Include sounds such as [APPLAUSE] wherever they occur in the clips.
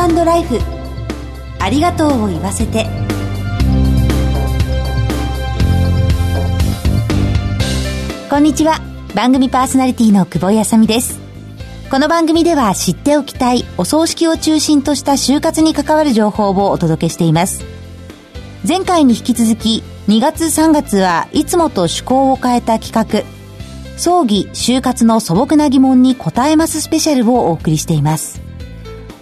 ートライフ。ありがとうを言わせて。こんにちは。番組パーソナリティの久保井あさみです。この番組では知っておきたいお葬式を中心とした就活に関わる情報をお届けしています。前回に引き続き2月3月はいつもと趣向を変えた企画葬儀就活の素朴な疑問に答えますスペシャルをお送りしています。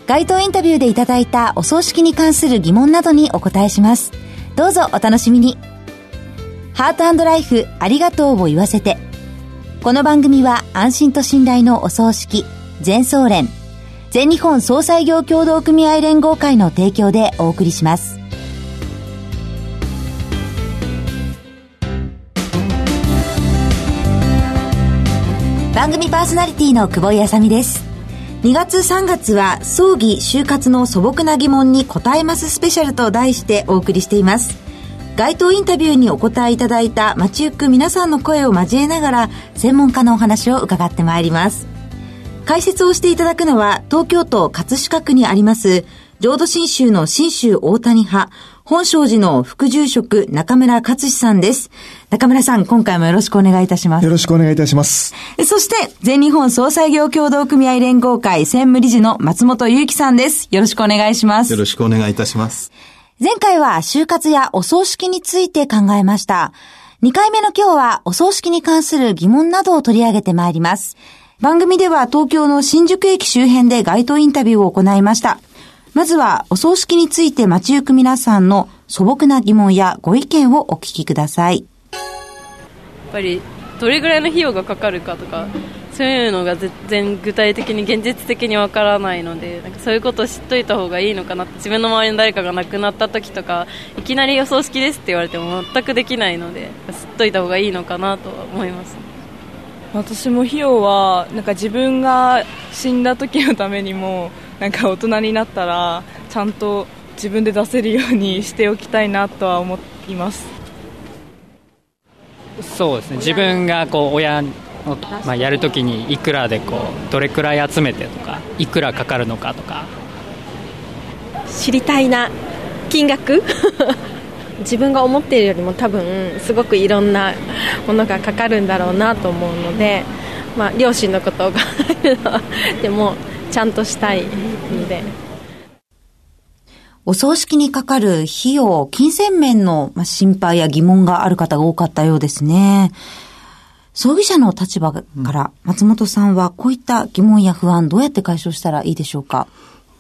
街頭インタビューでいただいたお葬式に関する疑問などにお答えします。どうぞお楽しみに。ハートライフありがとうを言わせて。この番組は安心と信頼のお葬式全総連全日本総裁業協同組合連合会の提供でお送りします。番組パーソナリティの久保井あさみです。2月3月は葬儀就活の素朴な疑問に答えますスペシャルと題してお送りしています。街頭インタビューにお答えいただいた街行く皆さんの声を交えながら専門家のお話を伺ってまいります。解説をしていただくのは東京都葛飾区にあります浄土真宗の真宗大谷派本庄寺の副住職中村勝志さんです。中村さん、今回もよろしくお願いいたします。よろしくお願いいたします。そして、全日本総裁業協同組合連合会専務理事の松本祐樹さんです。よろしくお願いします。よろしくお願いいたします。前回は就活やお葬式について考えました。2回目の今日はお葬式に関する疑問などを取り上げてまいります。番組では東京の新宿駅周辺で街頭インタビューを行いました。まずは、お葬式について街行く皆さんの素朴な疑問やご意見をお聞きください。やっぱり、どれぐらいの費用がかかるかとか、そういうのが全然具体的に現実的にわからないのでなんかそういうことを知っといた方がいいのかな自分の周りの誰かが亡くなった時とかいきなりお葬式ですって言われても全くできないので知っといた方がいいのかなとは思います私も費用はなんか自分が死んだ時のためにもなんか大人になったらちゃんと自分で出せるようにしておきたいなとは思います。そうですね。自分がこう親の、まあ、やるときにいくらでこうどれくらい集めてとかいくらかかるのかとか。知りたいな金額？[LAUGHS] 自分が思っているよりも多分すごくいろんなものがかかるんだろうなと思うので、まあ、両親のことを考えるのはでもちゃんとしたいので。お葬式にかかる費用、金銭面の心配や疑問がある方が多かったようですね。葬儀者の立場から松本さんはこういった疑問や不安どうやって解消したらいいでしょうか？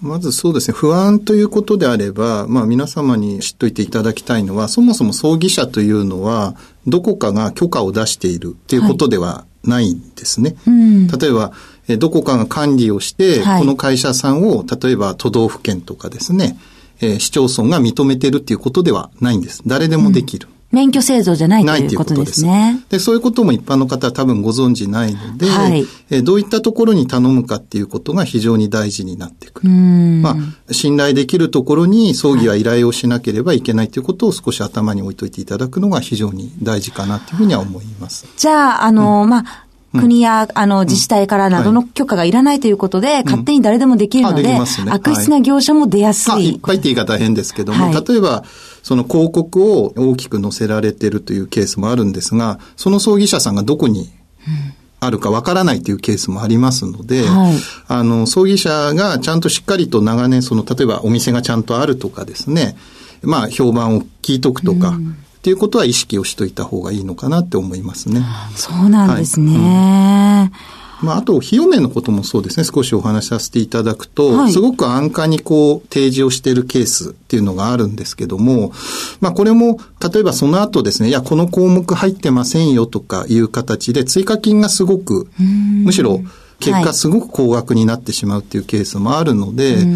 まずそうですね、不安ということであれば、まあ皆様に知っといていただきたいのは、そもそも葬儀者というのは、どこかが許可を出しているということではないんですね。はいうん、例えば、えどこかが管理をして、はい、この会社さんを、例えば都道府県とかですね、えー、市町村が認めてるっていうことではないんです。誰でもできる。うん免許制度じゃないということですね。でそういうことも一般の方は多分ご存知ないので、はい、えどういったところに頼むかっていうことが非常に大事になってくる。まあ、信頼できるところに葬儀は依頼をしなければいけないということを少し頭に置いといていただくのが非常に大事かなというふうには思います。じゃあ、あの、うん、まあ、国や、あの、自治体からなどの許可がいらないということで、勝手に誰でもできるので、悪質な業者も出やすい。いっぱいって言い方は変ですけども、例えば、その広告を大きく載せられてるというケースもあるんですが、その葬儀社さんがどこにあるかわからないというケースもありますので、はい、あの、葬儀社がちゃんとしっかりと長年、その、例えばお店がちゃんとあるとかですね、まあ、評判を聞いとくとか、うんっていうことは意識をしといた方がいいのかなって思いますね。そうなんですね。はいうん、まあ、あと、費用面のこともそうですね、少しお話しさせていただくと、はい、すごく安価にこう、提示をしているケースっていうのがあるんですけども、まあ、これも、例えばその後ですね、いや、この項目入ってませんよとかいう形で、追加金がすごく、むしろ、結果すごく高額になってしまうっていうケースもあるので、はい、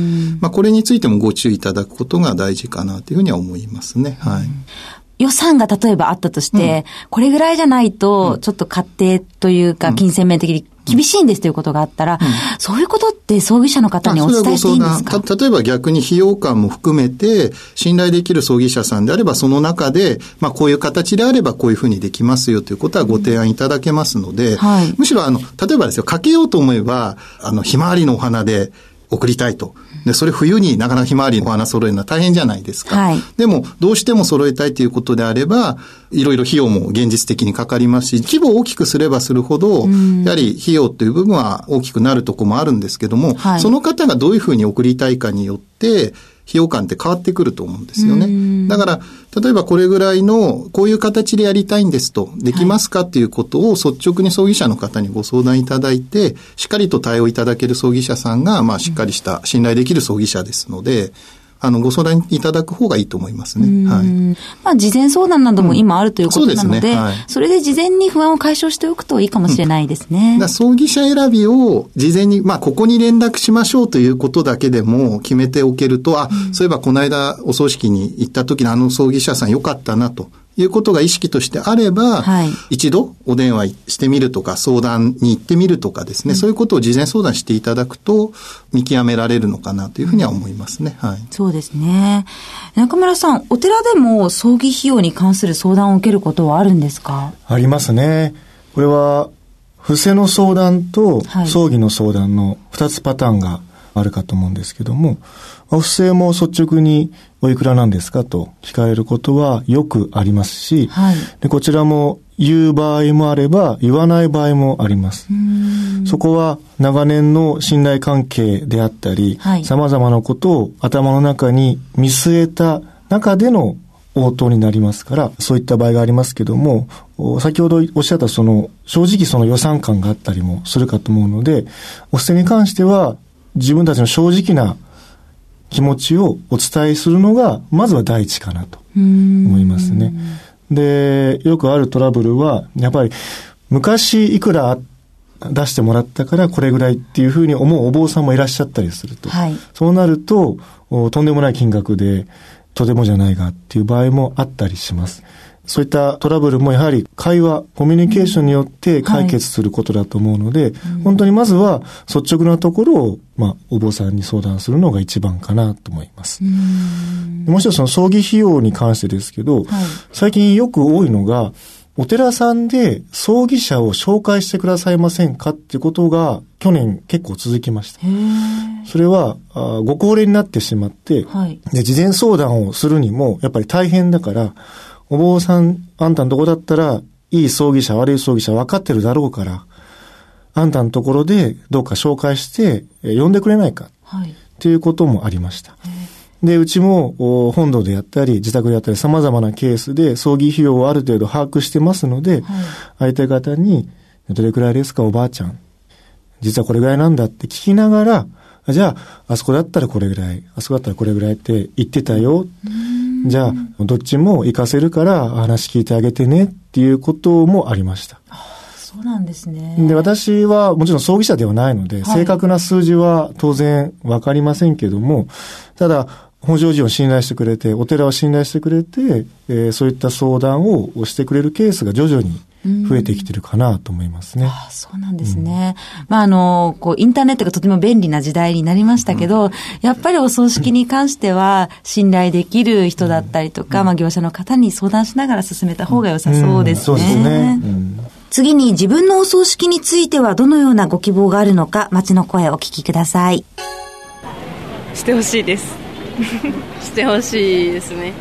まあこれについてもご注意いただくことが大事かなというふうには思いますね。はい。予算が例えばあったとして、うん、これぐらいじゃないと、ちょっと勝手というか、金銭面的に厳しいんですということがあったら、うん、そういうことって葬儀者の方にお伝えしていいんですか？例えば逆に費用感も含めて、信頼できる葬儀社さんであれば、その中で、まあこういう形であればこういうふうにできますよということはご提案いただけますので、うんはい、むしろあの、例えばですよ、かけようと思えば、あの、ひまわりのお花で、送りたいと。で、それ冬になかなかひまわりのお花揃えるのは大変じゃないですか。はい。でも、どうしても揃えたいということであれば、いろいろ費用も現実的にかかりますし、規模を大きくすればするほど、やはり費用という部分は大きくなるところもあるんですけども、はいその方がどういうふうに送りたいかによって、費用感って変わってくると思うんですよね。だから、例えばこれぐらいの、こういう形でやりたいんですと、できますかっていうことを率直に葬儀社の方にご相談いただいて、しっかりと対応いただける葬儀社さんが、まあ、しっかりした信頼できる葬儀社ですので、あの、ご相談いただく方がいいと思いますね。はい。まあ、事前相談なども今あるということなので、そうですね。はい。それで事前に不安を解消しておくといいかもしれないですね。だから葬儀社選びを事前に、まあ、ここに連絡しましょうということだけでも決めておけると、あ、そういえばこの間お葬式に行った時のあの葬儀社さん良かったなということが意識としてあれば、はい一度お電話してみるとか相談に行ってみるとかですね、そういうことを事前相談していただくと見極められるのかなというふうには思いますね。はい。そうですね。中村さん、お寺でも葬儀費用に関する相談を受けることはあるんですか？ありますね。これは、伏せの相談とはい葬儀の相談の2つパターンがあるかと思うんですけども、まあ不正も率直においくらなんですかと聞かれることはよくありますし、はい。でこちらも言う場合もあれば言わない場合もあります。そこは長年の信頼関係であったりはい、様々なことを頭の中に見据えた中での応答になりますから、そういった場合がありますけども、お先ほどおっしゃったその、正直その予算感があったりもするかと思うので、お捨てに関しては、自分たちの正直な気持ちをお伝えするのが、まずは第一かなと思いますね。で、よくあるトラブルは、やっぱり、昔いくら出してもらったからこれぐらいっていうふうに思うお坊さんもいらっしゃったりすると。はいそうなると、おとんでもない金額で、とてもじゃないがっていう場合もあったりします。そういったトラブルもやはり会話、コミュニケーションによって解決することだと思うので、本当にまずは率直なところを、まあ、お坊さんに相談するのが一番かなと思います。もう一つその葬儀費用に関してですけど、最近よく多いのが、お寺さんで葬儀者を紹介してくださいませんかってことが去年結構続きました。それは、あご高齢になってしまって、はい。で、事前相談をするにも、やっぱり大変だから、お坊さん、あんたのとこだったら、いい葬儀者、悪い葬儀者分かってるだろうから、あんたのところでどうか紹介して、え呼んでくれないか、はい。っていうこともありました。で、うちも、お本堂でやったり、自宅でやったり、様々なケースで、葬儀費用をある程度把握してますので、相手方に、どれくらいですか、おばあちゃん。実はこれぐらいなんだって聞きながら、あじゃあ、あそこだったらこれぐらい、あそこだったらこれぐらいって言ってたよ。じゃあ、どっちも活かせるから話聞いてあげてねっていうこともありました。そうなんですね。で、私はもちろん葬儀者ではないので、正確な数字は当然わかりませんけども、ただ、本庄寺を信頼してくれて、お寺を信頼してくれて、えーそういった相談をしてくれるケースが徐々に増えてきてるかなと思いますね。あそうなんですね。まあ、あの、こう、インターネットがとても便利な時代になりましたけど、やっぱりお葬式に関しては、信頼できる人だったりとか、まあ、業者の方に相談しながら進めた方が良さそうですね。そうですね。うん次に自分のお葬式についてはどのようなご希望があるのか、街の声をお聞きください。してほしいです [LAUGHS] してほしいですね、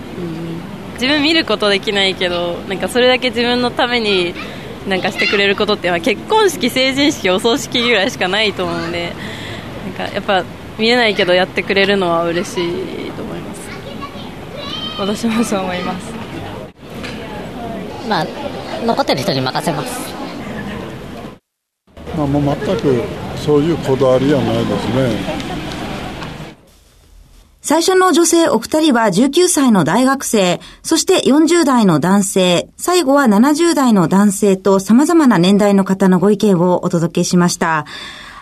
自分見ることできないけどなんかそれだけ自分のためになんかしてくれることって、まあ、結婚式成人式お葬式ぐらいしかないと思うのでなんかやっぱ見えないけどやってくれるのは嬉しいと思います私もそう思いますまあ、残ってる人に任せます。まあ、もう全くそういうこだわりはないですね。最初の女性お二人は19歳の大学生、そして40代の男性、最後は70代の男性と様々な年代の方のご意見をお届けしました。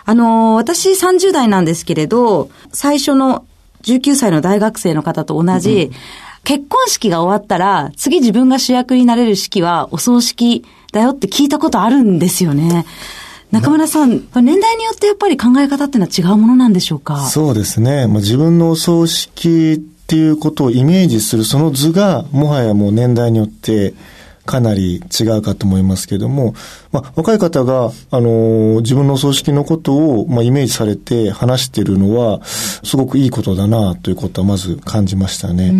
あの、私30代なんですけれど、最初の19歳の大学生の方と同じ、結婚式が終わったら、次自分が主役になれる式はお葬式だよって聞いたことあるんですよね。中村さん、年代によってやっぱり考え方っていうのは違うものなんでしょうか？そうですね。まあ、自分のお葬式っていうことをイメージするその図が、もはやもう年代によってかなり違うかと思いますけども、まあ、若い方が、あの、自分のお葬式のことを、まあ、イメージされて話しているのは、すごくいいことだな、ということはまず感じましたね。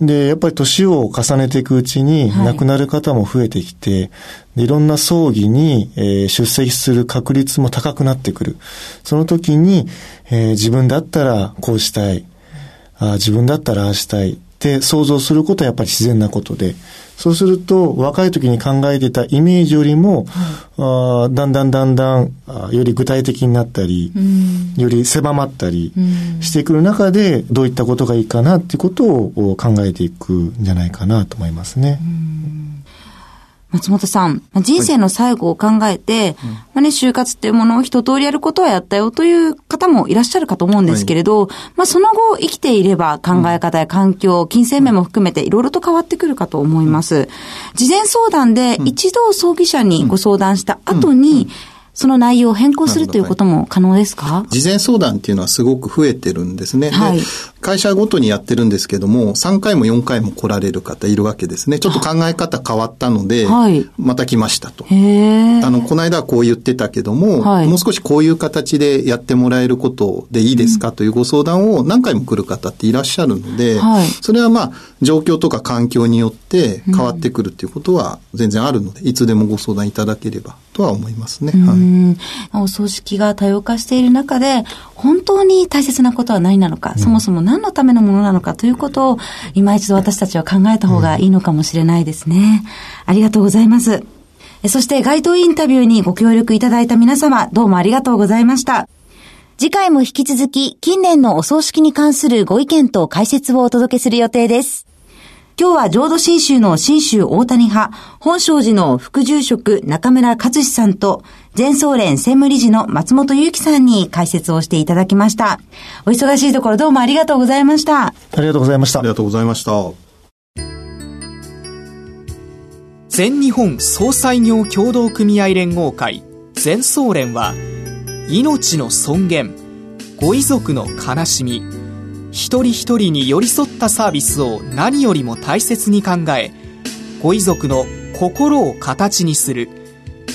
で、やっぱり年を重ねていくうちに、亡くなる方も増えてきて、い、ろんな葬儀に、えー、出席する確率も高くなってくる。その時に、えー、自分だったらこうしたい。あ自分だったらああしたい。って想像することはやっぱり自然なことで、そうすると若い時に考えてたイメージよりも、あだんだんだんだんより具体的になったり、より狭まったりしてくる中で、どういったことがいいかなっていうことを考えていくんじゃないかなと思いますね。松本さん、人生の最後を考えて、はい、まあね、就活っていうものを一通りやることはやったよという方もいらっしゃるかと思うんですけれど、はい、まあその後生きていれば考え方や環境、金銭面も含めていろいろと変わってくるかと思います。事前相談で一度葬儀者にご相談した後に、その内容を変更するということも可能ですか？事前相談っていうのはすごく増えてるんですね。はい、会社ごとにやってるんですけども、3回も4回も来られる方いるわけですね。ちょっと考え方変わったので、はい、また来ましたと。あの、この間はこう言ってたけども、はい、もう少しこういう形でやってもらえることでいいですか？というご相談を何回も来る方っていらっしゃるので、はい、それはまあ、状況とか環境によって変わってくるっていうことは全然あるので、いつでもご相談いただければとは思いますね。はい、お葬式が多様化している中で、本当に大切なことは何なのか、うん、そもそも何のためのものなのかということを、今一度私たちは考えた方がいいのかもしれないですね。ありがとうございます。そして街頭インタビューにご協力いただいた皆様、どうもありがとうございました。次回も引き続き、近年のお葬式に関するご意見と解説をお届けする予定です。今日は浄土真宗の真宗大谷派、本庄寺の副住職中村勝志さんと、全総連専務理事の松本祐樹さんに解説をしていただきました。お忙しいところどうもありがとうございました。ありがとうございました。ありがとうございました。全日本総裁業協同組合連合会全総連は、命の尊厳、ご遺族の悲しみ、一人一人に寄り添ったサービスを何よりも大切に考えご遺族の心を形にする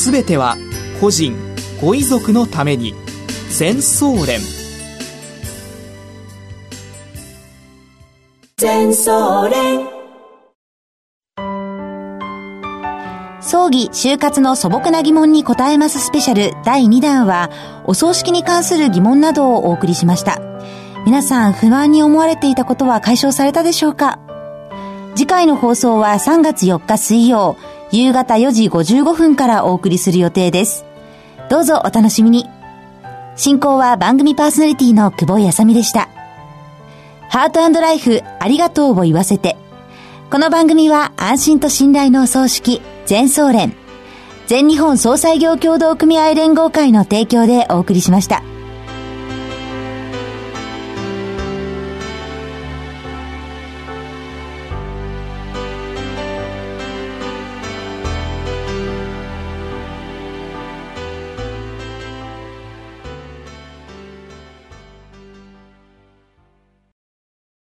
すべては個人ご遺族のために。全総連。全総連。葬儀、就活の素朴な疑問に答えますスペシャル。第2弾は、お葬式に関する疑問などをお送りしました。皆さん不安に思われていたことは解消されたでしょうか？次回の放送は3月4日水曜、夕方4時55分からお送りする予定です。どうぞお楽しみに。進行は番組パーソナリティの久保やさみでした。ハートライフありがとうを言わせて。この番組は安心と信頼のお葬式、全総連、全日本総裁業協同組合連合会の提供でお送りしました。